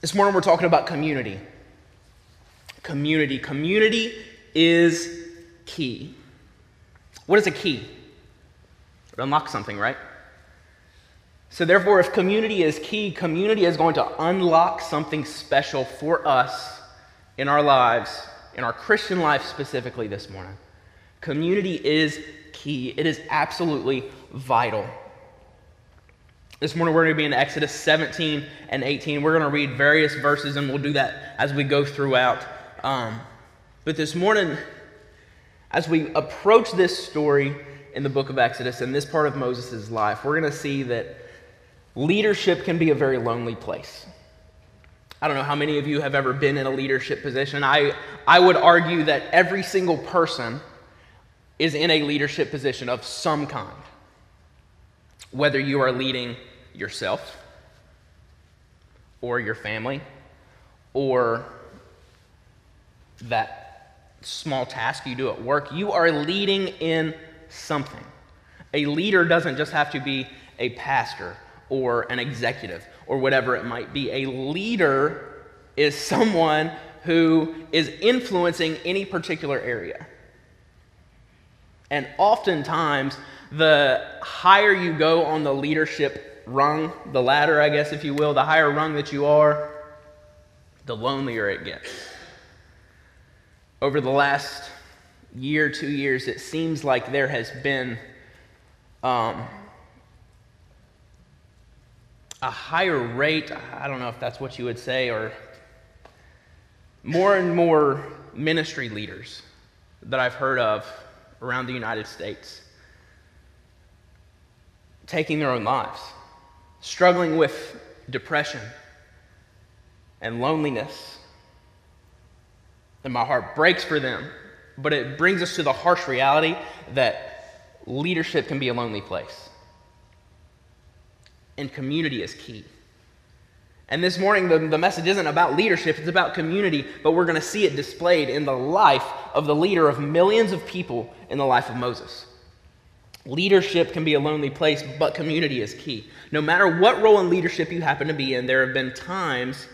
This morning we're talking about community. Community. Community is key. What is a key? It unlocks something, right? So, therefore, if community is key, community is going to unlock something special for us in our lives, in our Christian life specifically this morning. Community is key, it is absolutely vital. This morning we're going to be in Exodus 17 and 18. We're going to read various verses, and we'll do that as we go throughout. Um, but this morning, as we approach this story in the book of Exodus and this part of Moses' life, we're going to see that leadership can be a very lonely place. I don't know how many of you have ever been in a leadership position. I, I would argue that every single person is in a leadership position of some kind. Whether you are leading yourself, or your family, or that small task you do at work, you are leading in something. A leader doesn't just have to be a pastor or an executive or whatever it might be. A leader is someone who is influencing any particular area. And oftentimes, the higher you go on the leadership rung, the ladder, I guess, if you will, the higher rung that you are, the lonelier it gets. Over the last year, two years, it seems like there has been um, a higher rate, I don't know if that's what you would say, or more and more ministry leaders that I've heard of around the United States taking their own lives, struggling with depression and loneliness. And my heart breaks for them, but it brings us to the harsh reality that leadership can be a lonely place. And community is key. And this morning, the, the message isn't about leadership, it's about community, but we're going to see it displayed in the life of the leader of millions of people in the life of Moses. Leadership can be a lonely place, but community is key. No matter what role in leadership you happen to be in, there have been times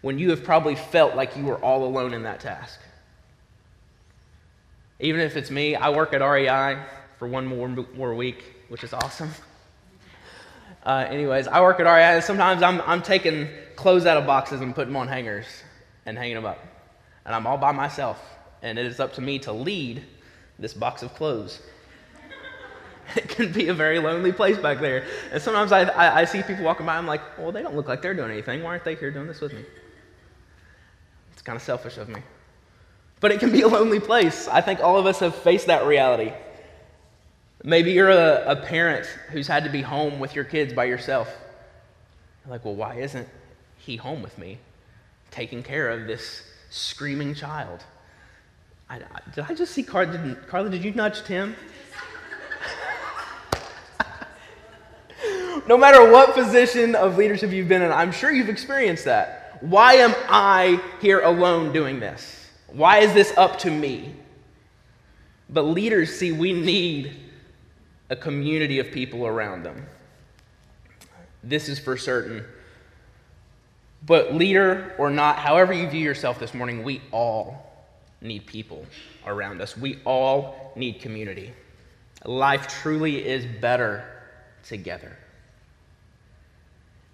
when you have probably felt like you were all alone in that task. Even if it's me, I work at REI for one more, more week, which is awesome. Uh, anyways, I work at REI, and sometimes I'm, I'm taking clothes out of boxes and putting them on hangers and hanging them up. And I'm all by myself, and it is up to me to lead this box of clothes. It can be a very lonely place back there. And sometimes I, I, I, see people walking by, I'm like, well, they don't look like they're doing anything. Why aren't they here doing this with me? It's kind of selfish of me. But it can be a lonely place. I think all of us have faced that reality. Maybe you're a, a parent who's had to be home with your kids by yourself. You're like, well, why isn't he home with me, taking care of this screaming child? I, I, did I just see Carla? Did, Carla, did you nudge Tim? No matter what position of leadership you've been in, I'm sure you've experienced that. Why am I here alone doing this? Why is this up to me? But leaders see we need a community of people around them. This is for certain. But, leader or not, however you view yourself this morning, we all need people around us. We all need community. Life truly is better together.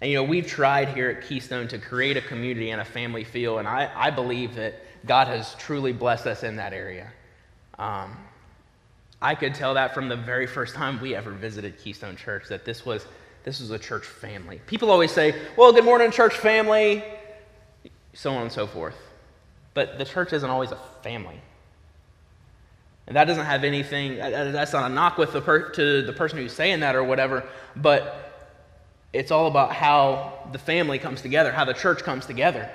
And you know, we've tried here at Keystone to create a community and a family feel, and I, I believe that God has truly blessed us in that area. Um, I could tell that from the very first time we ever visited Keystone Church that this was this was a church family. People always say, "Well, good morning, church family," so on and so forth. But the church isn't always a family. And that doesn't have anything, that's not a knock with the per, to the person who's saying that or whatever, but it's all about how the family comes together, how the church comes together.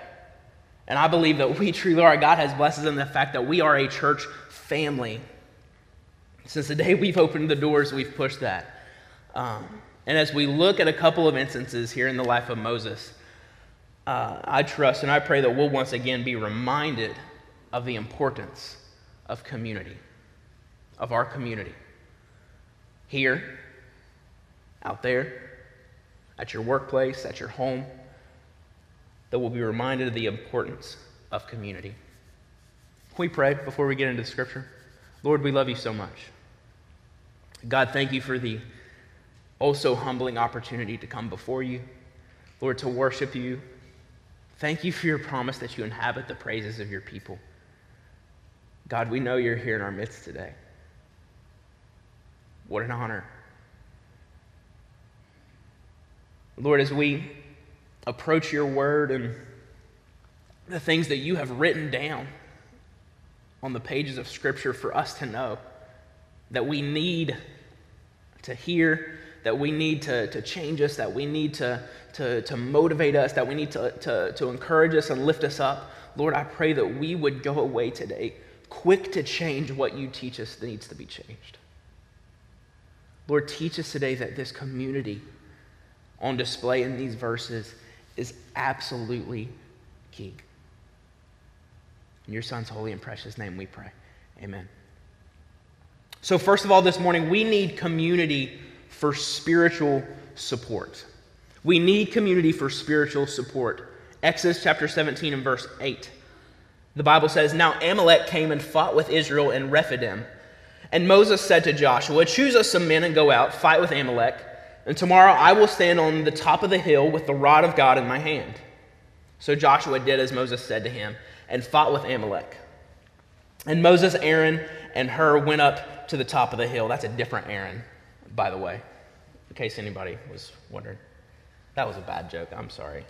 And I believe that we truly are. God has blessed us in the fact that we are a church family. Since the day we've opened the doors, we've pushed that. Um, and as we look at a couple of instances here in the life of Moses, uh, I trust and I pray that we'll once again be reminded of the importance of community, of our community. Here, out there, at your workplace, at your home. that we'll be reminded of the importance of community. We pray before we get into the scripture? Lord, we love you so much. God, thank you for the also humbling opportunity to come before you. Lord, to worship you. Thank you for your promise that you inhabit the praises of your people. God, we know you're here in our midst today. What an honor. Lord, as we approach your word and the things that you have written down on the pages of Scripture for us to know, that we need to hear, that we need to, to change us, that we need to, to, to motivate us, that we need to, to, to encourage us and lift us up. Lord, I pray that we would go away today quick to change what you teach us that needs to be changed. Lord, teach us today that this community on display in these verses is absolutely key. In your Son's holy and precious name we pray. Amen. So, first of all, this morning, we need community for spiritual support. We need community for spiritual support. Exodus chapter 17 and verse 8. The Bible says, Now Amalek came and fought with Israel in Rephidim. And Moses said to Joshua, Choose us some men and go out, fight with Amalek. And tomorrow I will stand on the top of the hill with the rod of God in my hand. So Joshua did as Moses said to him and fought with Amalek. And Moses, Aaron, and Hur went up to the top of the hill. That's a different Aaron, by the way, in case anybody was wondering. That was a bad joke. I'm sorry.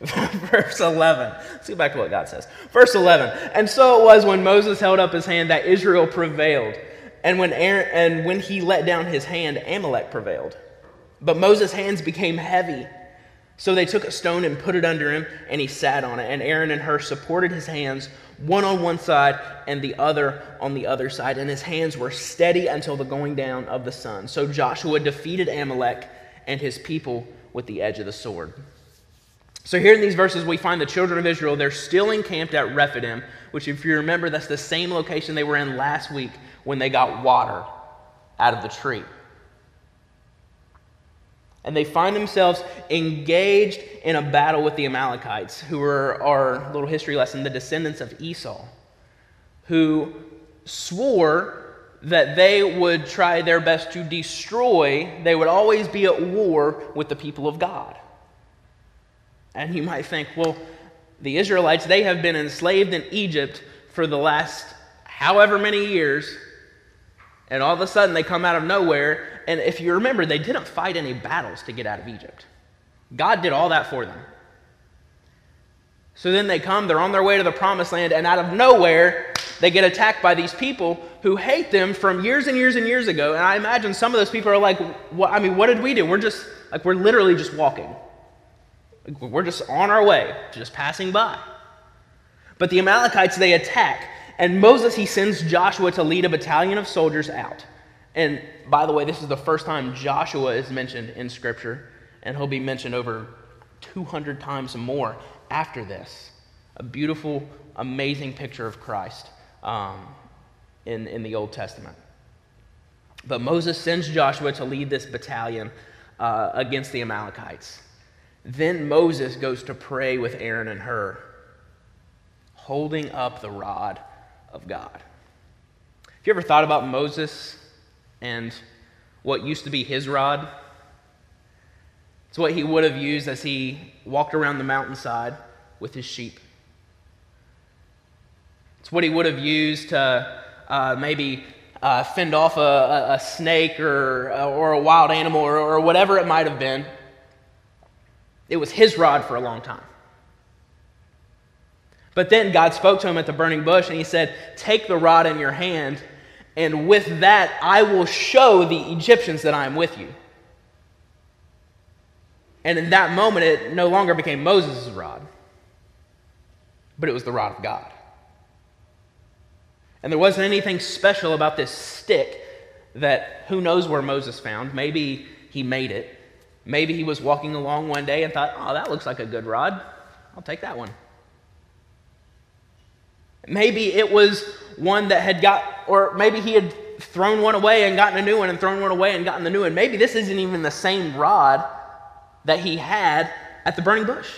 Verse 11. Let's get back to what God says. Verse 11. And so it was when Moses held up his hand that Israel prevailed. And when, Aaron, and when he let down his hand, Amalek prevailed. But Moses' hands became heavy. So they took a stone and put it under him, and he sat on it. And Aaron and Hur supported his hands, one on one side and the other on the other side. And his hands were steady until the going down of the sun. So Joshua defeated Amalek and his people with the edge of the sword. So here in these verses, we find the children of Israel, they're still encamped at Rephidim, which, if you remember, that's the same location they were in last week when they got water out of the tree. And they find themselves engaged in a battle with the Amalekites, who are our little history lesson, the descendants of Esau, who swore that they would try their best to destroy, they would always be at war with the people of God. And you might think, well, the Israelites, they have been enslaved in Egypt for the last however many years and all of a sudden they come out of nowhere. And if you remember, they didn't fight any battles to get out of Egypt, God did all that for them. So then they come, they're on their way to the promised land, and out of nowhere, they get attacked by these people who hate them from years and years and years ago. And I imagine some of those people are like, what, I mean, what did we do? We're just, like, we're literally just walking. We're just on our way, just passing by. But the Amalekites, they attack. And Moses, he sends Joshua to lead a battalion of soldiers out. And by the way, this is the first time Joshua is mentioned in Scripture, and he'll be mentioned over 200 times more after this. A beautiful, amazing picture of Christ um, in, in the Old Testament. But Moses sends Joshua to lead this battalion uh, against the Amalekites. Then Moses goes to pray with Aaron and Hur, holding up the rod of God. Have you ever thought about Moses and what used to be his rod? It's what he would have used as he walked around the mountainside with his sheep. It's what he would have used to uh, maybe uh, fend off a, a, snake or, or a wild animal or, or whatever it might have been. It was his rod for a long time. But then God spoke to him at the burning bush and he said, Take the rod in your hand, and with that I will show the Egyptians that I am with you. And in that moment, it no longer became Moses' rod, but it was the rod of God. And there wasn't anything special about this stick that who knows where Moses found. Maybe he made it. Maybe he was walking along one day and thought, oh, that looks like a good rod. I'll take that one. Maybe it was one that had got, or maybe he had thrown one away and gotten a new one and thrown one away and gotten the new one. Maybe this isn't even the same rod that he had at the burning bush.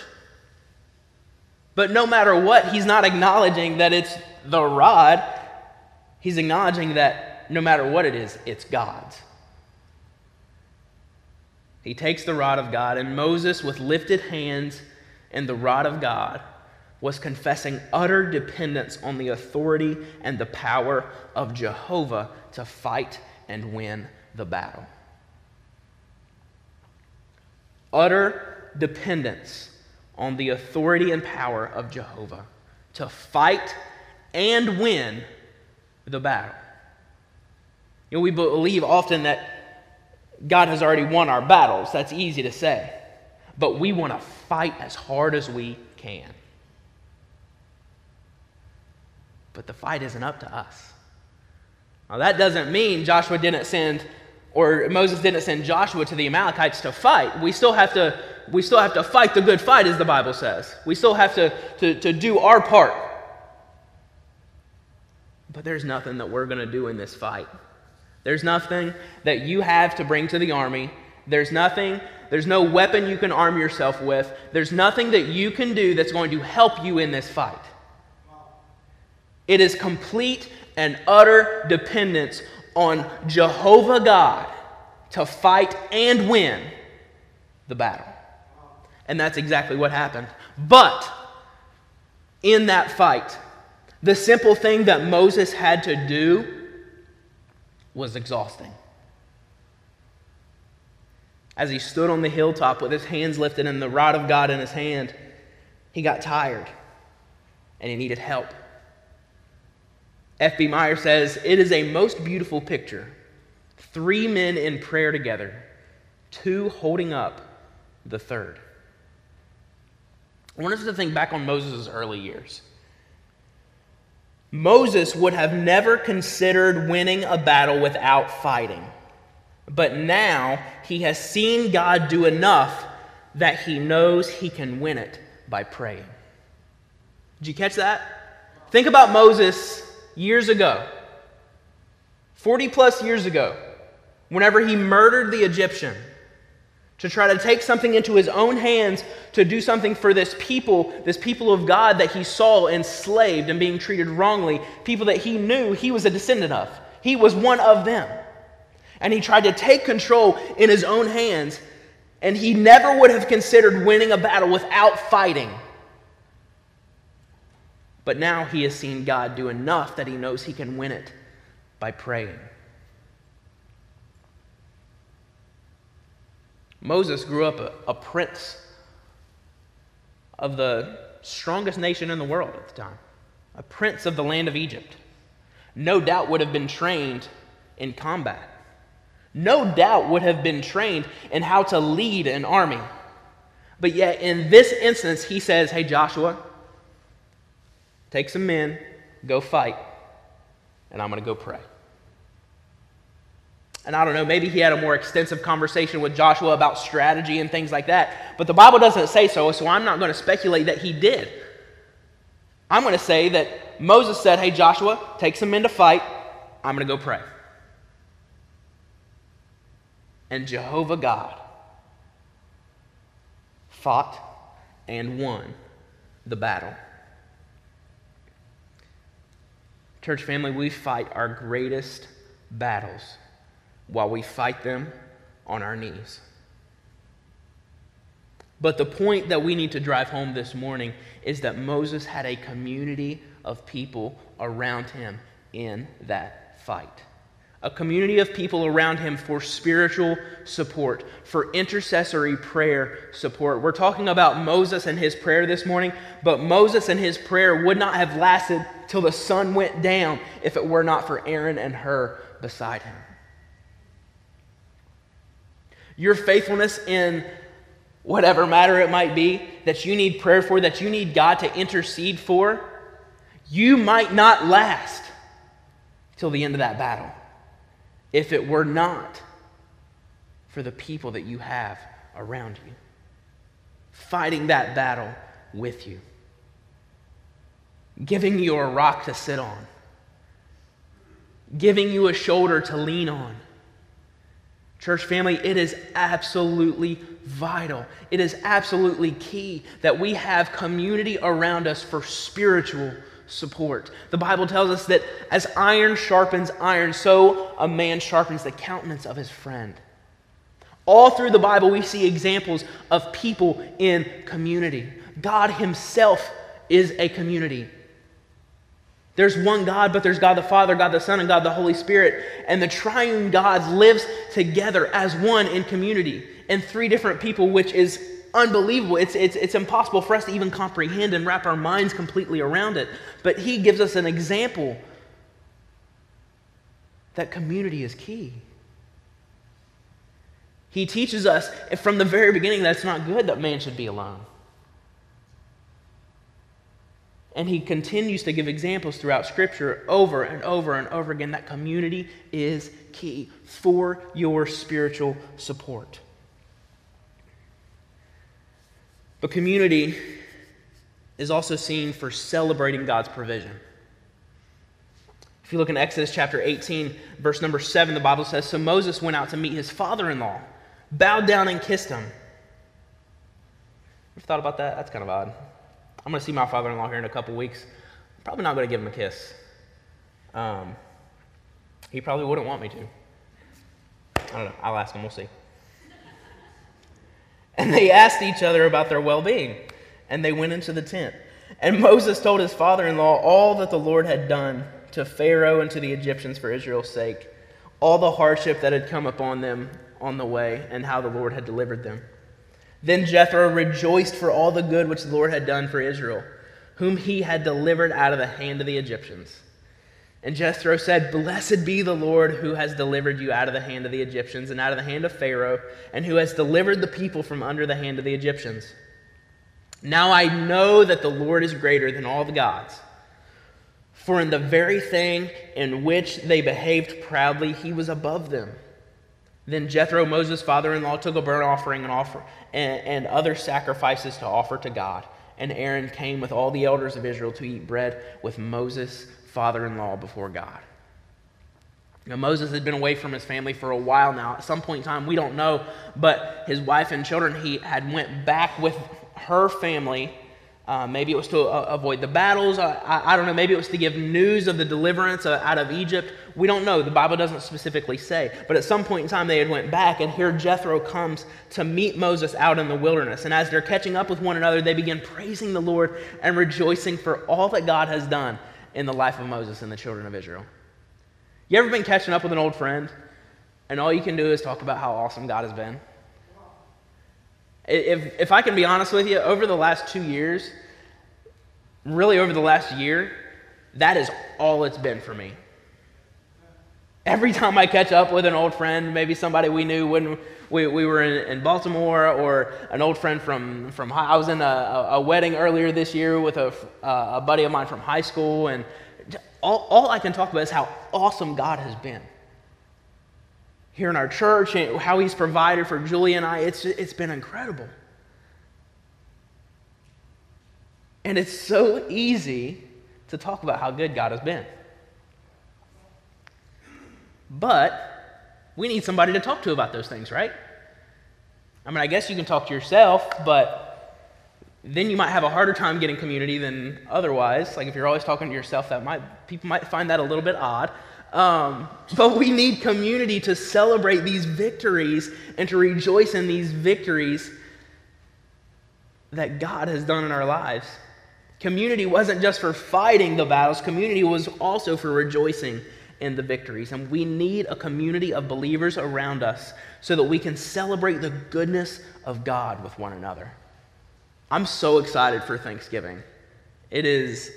But no matter what, he's not acknowledging that it's the rod. He's acknowledging that no matter what it is, it's God's. He takes the rod of God, and Moses, with lifted hands and the rod of God, was confessing utter dependence on the authority and the power of Jehovah to fight and win the battle. Utter dependence on the authority and power of Jehovah to fight and win the battle. You know, we believe often that God has already won our battles. That's easy to say. But we want to fight as hard as we can. But the fight isn't up to us. Now, that doesn't mean Joshua didn't send, or Moses didn't send Joshua to the Amalekites to fight. We still have to, we still have to fight the good fight, as the Bible says. We still have to, to, to do our part. But there's nothing that we're going to do in this fight. There's nothing that you have to bring to the army. There's nothing, there's no weapon you can arm yourself with. There's nothing that you can do that's going to help you in this fight. It is complete and utter dependence on Jehovah God to fight and win the battle. And that's exactly what happened. But in that fight, the simple thing that Moses had to do was exhausting. As he stood on the hilltop with his hands lifted and the rod of God in his hand, he got tired and he needed help. F.B. Meyer says, It is a most beautiful picture. Three men in prayer together, two holding up the third. I want us to think back on Moses' early years. Moses would have never considered winning a battle without fighting. But now he has seen God do enough that he knows he can win it by praying. Did you catch that? Think about Moses years ago, 40 plus years ago, whenever he murdered the Egyptian to try to take something into his own hands to do something for this people, this people of God that he saw enslaved and being treated wrongly, people that he knew he was a descendant of. He was one of them. And he tried to take control in his own hands, and he never would have considered winning a battle without fighting. But now he has seen God do enough that he knows he can win it by praying. Moses grew up a, a prince of the strongest nation in the world at the time, a prince of the land of Egypt. No doubt would have been trained in combat. No doubt would have been trained in how to lead an army. But yet, in this instance, he says, Hey, Joshua, take some men, go fight, and I'm going to go pray. And I don't know, maybe he had a more extensive conversation with Joshua about strategy and things like that. But the Bible doesn't say so, so I'm not going to speculate that he did. I'm going to say that Moses said, Hey, Joshua, take some men to fight. I'm going to go pray. And Jehovah God fought and won the battle. Church family, we fight our greatest battles while we fight them on our knees. But the point that we need to drive home this morning is that Moses had a community of people around him in that fight. A community of people around him for spiritual support, for intercessory prayer support. We're talking about Moses and his prayer this morning, but Moses and his prayer would not have lasted till the sun went down if it were not for Aaron and Hur beside him. Your faithfulness in whatever matter it might be that you need prayer for, that you need God to intercede for, you might not last till the end of that battle if it were not for the people that you have around you, fighting that battle with you, giving you a rock to sit on, giving you a shoulder to lean on Church family, it is absolutely vital. It is absolutely key that we have community around us for spiritual support. The Bible tells us that as iron sharpens iron, so a man sharpens the countenance of his friend. All through the Bible, we see examples of people in community. God Himself is a community. There's one God, but there's God the Father, God the Son, and God the Holy Spirit. And the triune God lives together as one in community in three different people, which is unbelievable. It's, it's, it's impossible for us to even comprehend and wrap our minds completely around it. But He gives us an example that community is key. He teaches us from the very beginning that it's not good that man should be alone. And he continues to give examples throughout Scripture over and over and over again that community is key for your spiritual support. But community is also seen for celebrating God's provision. If you look in Exodus chapter 18, verse number 7, the Bible says So Moses went out to meet his father in law, bowed down and kissed him. Ever thought about that? That's kind of odd. I'm going to see my father in law here in a couple weeks. I'm probably not going to give him a kiss. Um, he probably wouldn't want me to. I don't know. I'll ask him. We'll see. And they asked each other about their well being, and they went into the tent. And Moses told his father in law all that the Lord had done to Pharaoh and to the Egyptians for Israel's sake, all the hardship that had come upon them on the way, and how the Lord had delivered them. Then Jethro rejoiced for all the good which the Lord had done for Israel, whom he had delivered out of the hand of the Egyptians. And Jethro said, Blessed be the Lord who has delivered you out of the hand of the Egyptians and out of the hand of Pharaoh, and who has delivered the people from under the hand of the Egyptians. Now I know that the Lord is greater than all the gods. For in the very thing in which they behaved proudly, he was above them. Then Jethro, Moses' father in law, took a burnt offering and, offer, and, and other sacrifices to offer to God. And Aaron came with all the elders of Israel to eat bread with Moses' father in law before God. Now, Moses had been away from his family for a while now. At some point in time, we don't know, but his wife and children, he had went back with her family uh, maybe it was to uh, avoid the battles. I, I, don't know. Maybe it was to give news of the deliverance uh, out of Egypt. We don't know. The Bible doesn't specifically say. But at some point in time, they had went back, and here Jethro comes to meet Moses out in the wilderness. And as they're catching up with one another, they begin praising the Lord and rejoicing for all that God has done in the life of Moses and the children of Israel. You ever been catching up with an old friend, and all you can do is talk about how awesome God has been? If, if I can be honest with you, over the last two years, really over the last year, that is all it's been for me. Every time I catch up with an old friend, maybe somebody we knew when we, we were in, in Baltimore, or an old friend from, from high, I was in a, a wedding earlier this year with a, uh, a buddy of mine from high school, and all, all I can talk about is how awesome God has been. Here in our church, and how He's provided for Julie and I, it's, it's been incredible. And it's so easy to talk about how good God has been. But we need somebody to talk to about those things, right? I mean, I guess you can talk to yourself, but then you might have a harder time getting community than otherwise. Like if you're always talking to yourself, that might people might find that a little bit odd. Um, but we need community to celebrate these victories and to rejoice in these victories that God has done in our lives. Community wasn't just for fighting the battles, community was also for rejoicing in the victories. And we need a community of believers around us so that we can celebrate the goodness of God with one another. I'm so excited for Thanksgiving. It is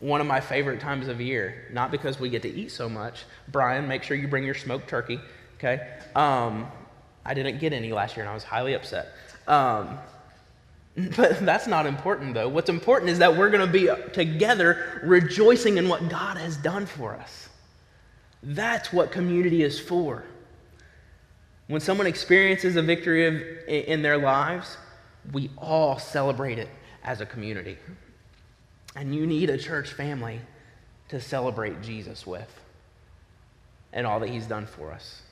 one of my favorite times of year, not because we get to eat so much. Brian, make sure you bring your smoked turkey, okay? Um, I didn't get any last year and I was highly upset. Um, But that's not important, though. What's important is that we're going to be together rejoicing in what God has done for us. That's what community is for. When someone experiences a victory of, in their lives, we all celebrate it as a community. And you need a church family to celebrate Jesus with and all that he's done for us.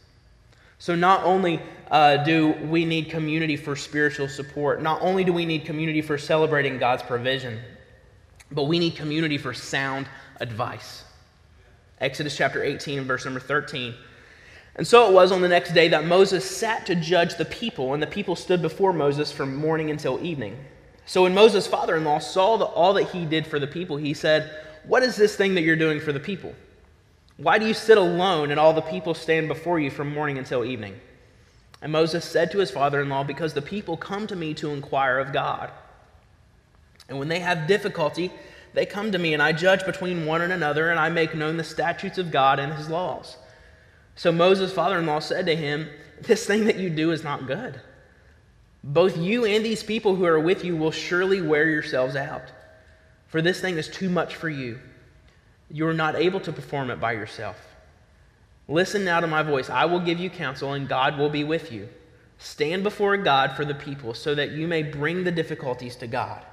So, not only uh, do we need community for spiritual support, not only do we need community for celebrating God's provision, but we need community for sound advice. Exodus chapter 18 and verse number 13. And so it was on the next day that Moses sat to judge the people, and the people stood before Moses from morning until evening. So when Moses' father in law saw the, all that he did for the people, he said, What is this thing that you're doing for the people? Why do you sit alone and all the people stand before you from morning until evening? And Moses said to his father in law, Because the people come to me to inquire of God. And when they have difficulty, they come to me, and I judge between one and another, and I make known the statutes of God and his laws. So Moses' father in law said to him, This thing that you do is not good. Both you and these people who are with you will surely wear yourselves out, for this thing is too much for you. You are not able to perform it by yourself. Listen now to my voice. I will give you counsel, and God will be with you. Stand before God for the people, so that you may bring the difficulties to God.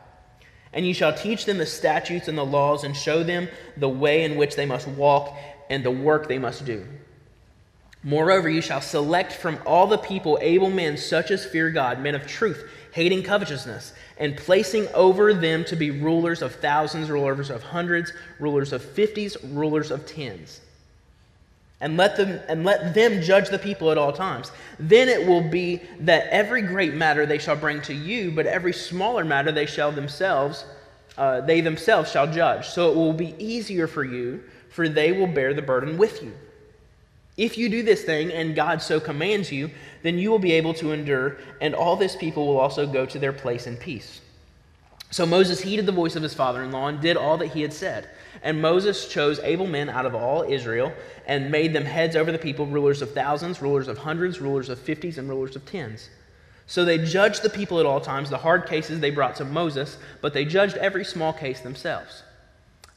And you shall teach them the statutes and the laws, and show them the way in which they must walk and the work they must do. Moreover, you shall select from all the people able men such as fear God, men of truth, hating covetousness, and placing over them to be rulers of thousands, rulers of hundreds, rulers of fifties, rulers of tens. And let them and let them judge the people at all times. Then it will be that every great matter they shall bring to you, but every smaller matter they shall themselves uh, they themselves shall judge. So it will be easier for you, for they will bear the burden with you. If you do this thing and God so commands you, then you will be able to endure, and all this people will also go to their place in peace. So Moses heeded the voice of his father in law and did all that he had said. And Moses chose able men out of all Israel and made them heads over the people, rulers of thousands, rulers of hundreds, rulers of fifties, and rulers of tens. So they judged the people at all times. The hard cases they brought to Moses, but they judged every small case themselves.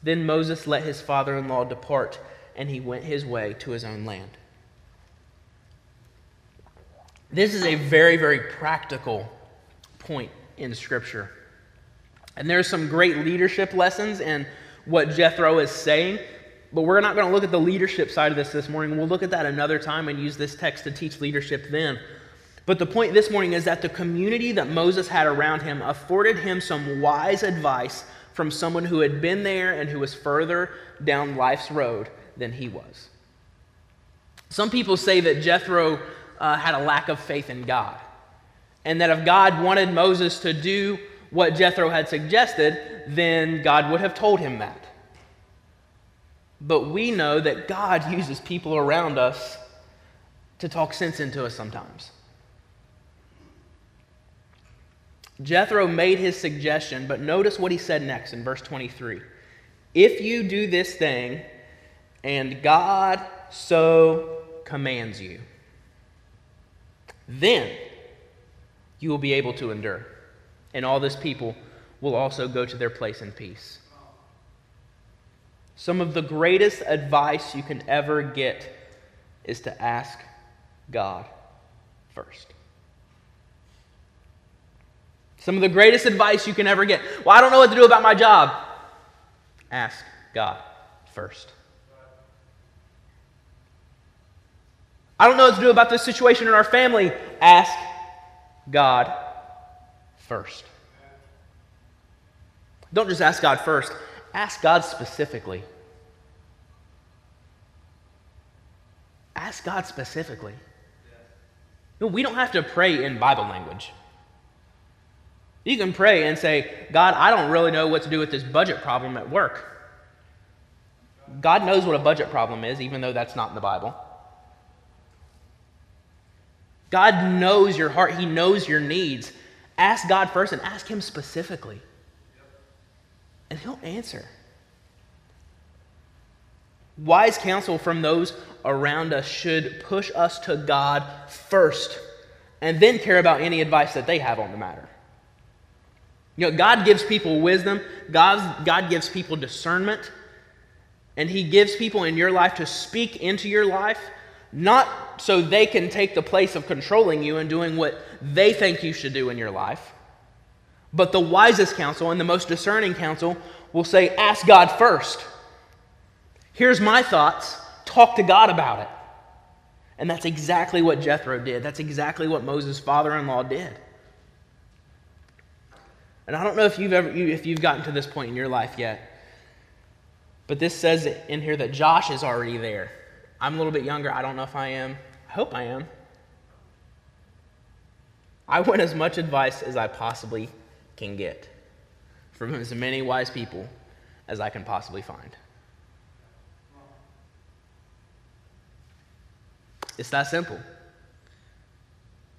Then Moses let his father in law depart and he went his way to his own land. This is a very, very practical point in Scripture. And there's some great leadership lessons in what Jethro is saying, but we're not going to look at the leadership side of this this morning. We'll look at that another time and use this text to teach leadership then. But the point this morning is that the community that Moses had around him afforded him some wise advice from someone who had been there and who was further down life's road than he was. Some people say that Jethro uh, had a lack of faith in God, and that if God wanted Moses to do what Jethro had suggested, then God would have told him that. But we know that God uses people around us to talk sense into us sometimes. Jethro made his suggestion, but notice what he said next in verse 23. If you do this thing, and God so commands you, then you will be able to endure. And all this people will also go to their place in peace. Some of the greatest advice you can ever get is to ask God first. Some of the greatest advice you can ever get. Well, I don't know what to do about my job. Ask God first. I don't know what to do about this situation in our family. Ask God first. Don't just ask God first, ask God specifically. Ask God specifically. No, we don't have to pray in Bible language. You can pray and say, God, I don't really know what to do with this budget problem at work. God knows what a budget problem is, even though that's not in the Bible. God knows your heart, He knows your needs. Ask God first and ask Him specifically, and He'll answer. Wise counsel from those around us should push us to God first and then care about any advice that they have on the matter. You know, God gives people wisdom, God, God gives people discernment, and He gives people in your life to speak into your life not so they can take the place of controlling you and doing what they think you should do in your life, but the wisest counsel and the most discerning counsel will say, Ask God first. Here's my thoughts. Talk to God about it. And that's exactly what Jethro did. That's exactly what Moses' father in law did. And I don't know if you've ever if you've gotten to this point in your life yet. But this says in here that Josh is already there. I'm a little bit younger. I don't know if I am. I hope I am. I want as much advice as I possibly can get from as many wise people as I can possibly find. It's that simple.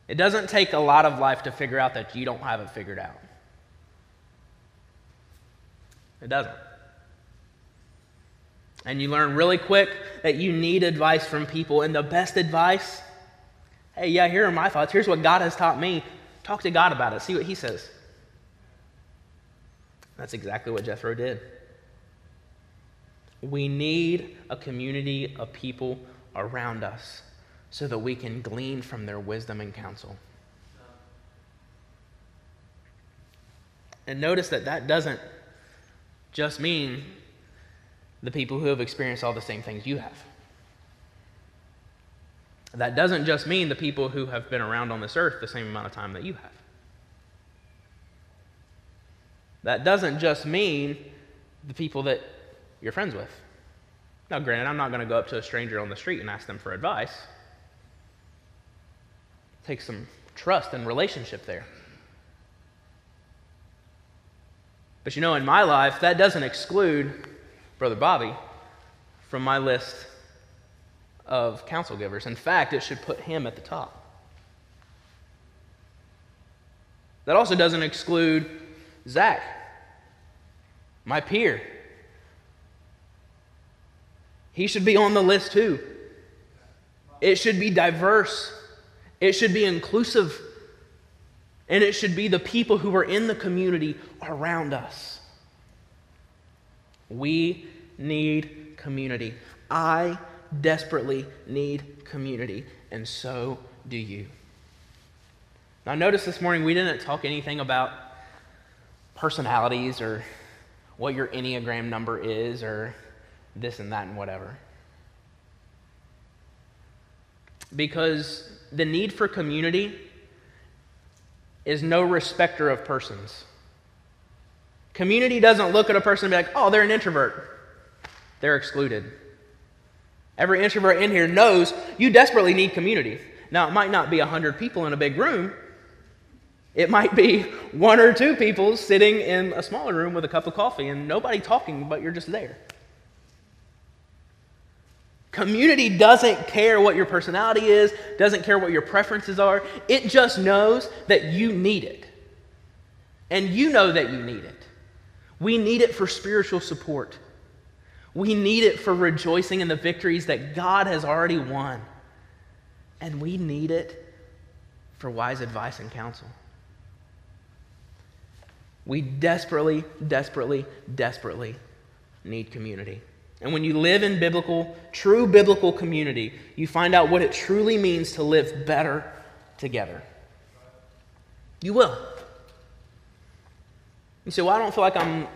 It doesn't take a lot of life to figure out that you don't have it figured out. It doesn't. And you learn really quick that you need advice from people. And the best advice hey, yeah, here are my thoughts. Here's what God has taught me. Talk to God about it. See what He says. That's exactly what Jethro did. We need a community of people around us so that we can glean from their wisdom and counsel. And notice that that doesn't just mean the people who have experienced all the same things you have. That doesn't just mean the people who have been around on this earth the same amount of time that you have. That doesn't just mean the people that you're friends with. Now, granted, I'm not going to go up to a stranger on the street and ask them for advice takes some trust and relationship there. But you know, in my life, that doesn't exclude Brother Bobby from my list of counsel givers. In fact, it should put him at the top. That also doesn't exclude Zach, my peer. He should be on the list too. It should be diverse. It should be inclusive. And it should be the people who are in the community around us. We need community. I desperately need community, and so do you. Now, notice this morning we didn't talk anything about personalities or what your Enneagram number is or this and that and whatever. Because the need for community is no respecter of persons. Community doesn't look at a person and be like, oh, they're an introvert. They're excluded. Every introvert in here knows you desperately need community. Now, it might not be 100 people in a big room, it might be one or two people sitting in a smaller room with a cup of coffee and nobody talking, but you're just there. Community doesn't care what your personality is, doesn't care what your preferences are. It just knows that you need it. And you know that you need it. We need it for spiritual support. We need it for rejoicing in the victories that God has already won. And we need it for wise advice and counsel. We desperately, desperately, desperately need community. And when you live in biblical, true biblical community, you find out what it truly means to live better together. You will. You say, Well, I don't feel like I'm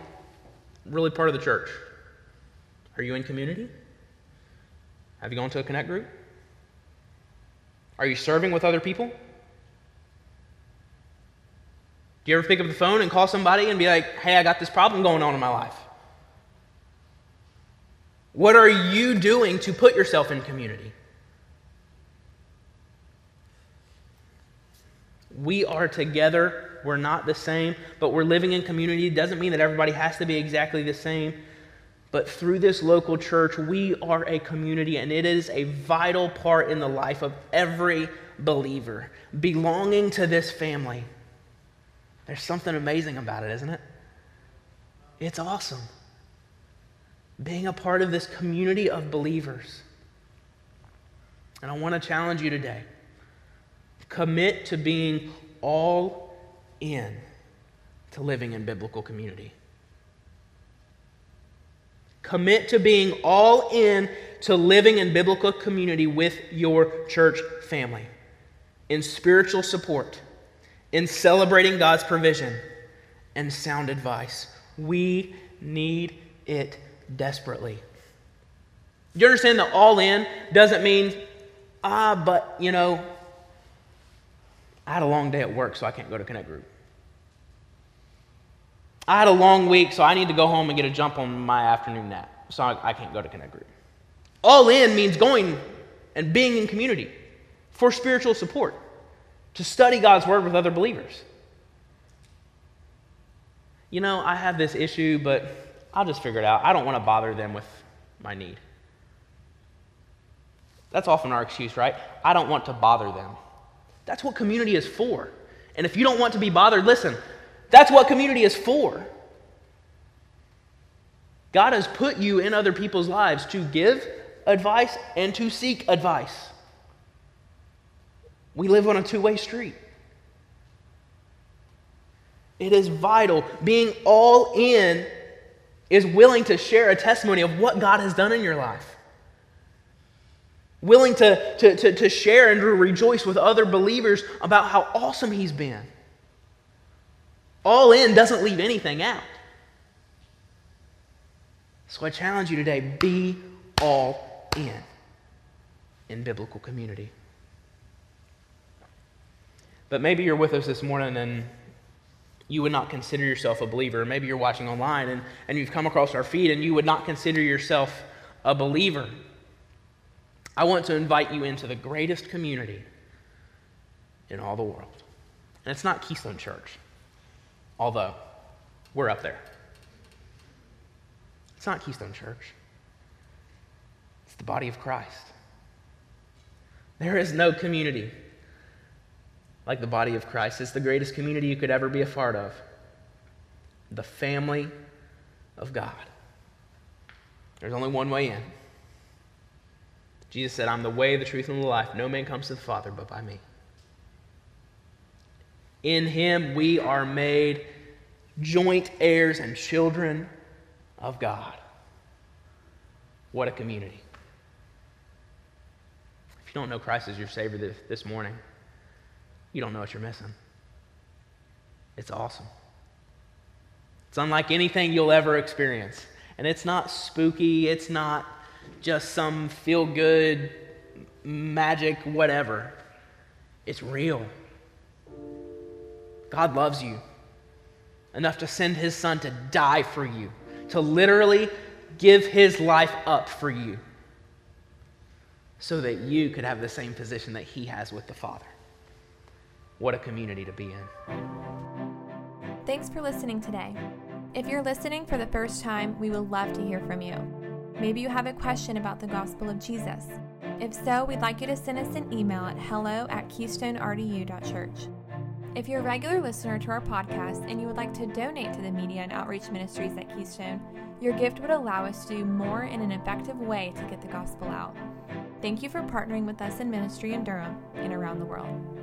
really part of the church. Are you in community? Have you gone to a connect group? Are you serving with other people? Do you ever pick up the phone and call somebody and be like, hey, I got this problem going on in my life? What are you doing to put yourself in community? We are together. We're not the same, but we're living in community. It doesn't mean that everybody has to be exactly the same. But through this local church, we are a community, and it is a vital part in the life of every believer. Belonging to this family. There's something amazing about it, isn't it? It's awesome being a part of this community of believers. And I want to challenge you today commit to being all in to living in biblical community. Commit to being all in to living in biblical community with your church family, in spiritual support, in celebrating God's provision, and sound advice. We need it desperately. You understand that all in doesn't mean Ah, but, you know, I had a long day at work, so I can't go to Connect Group. I had a long week, so I need to go home and get a jump on my afternoon nap, so I, I can't go to Connect Group. All in means going and being in community for spiritual support, to study God's Word with other believers. You know, I have this issue, but I'll just figure it out. I don't want to bother them with my need. That's often our excuse, right? I don't want to bother them. That's what community is for. And if you don't want to be bothered, listen, that's what community is for. God has put you in other people's lives to give advice and to seek advice. We live on a two way street. It is vital. Being all in is willing to share a testimony of what God has done in your life. Willing to, to, to, to share and to rejoice with other believers about how awesome He's been. All in doesn't leave anything out. So I challenge you today be all in in biblical community. But maybe you're with us this morning and you would not consider yourself a believer. Maybe you're watching online and, and you've come across our feed and you would not consider yourself a believer. I want to invite you into the greatest community in all the world. And it's not Keystone Church, although we're up there. It's not Keystone Church, it's the body of Christ. There is no community like the body of Christ. It's the greatest community you could ever be a part of the family of God. There's only one way in. Jesus said, I'm the way, the truth, and the life. No man comes to the Father but by me. In him we are made joint heirs and children of God. What a community. If you don't know Christ as your Savior this, morning, you don't know what you're missing. It's awesome. It's unlike anything you'll ever experience. And it's not spooky, it's not just some feel good magic, whatever. It's real. God loves you enough to send his son to die for you, to literally give his life up for you, so that you could have the same position that he has with the Father. What a community to be in. Thanks for listening today. If you're listening for the first time, we would love to hear from you. Maybe you have a question about the gospel of Jesus. If so, we'd like you to send us an email at hello at keystonerdu.church. If you're a regular listener to our podcast and you would like to donate to the media and outreach ministries at Keystone, your gift would allow us to do more in an effective way to get the gospel out. Thank you for partnering with us in ministry in Durham and around the world.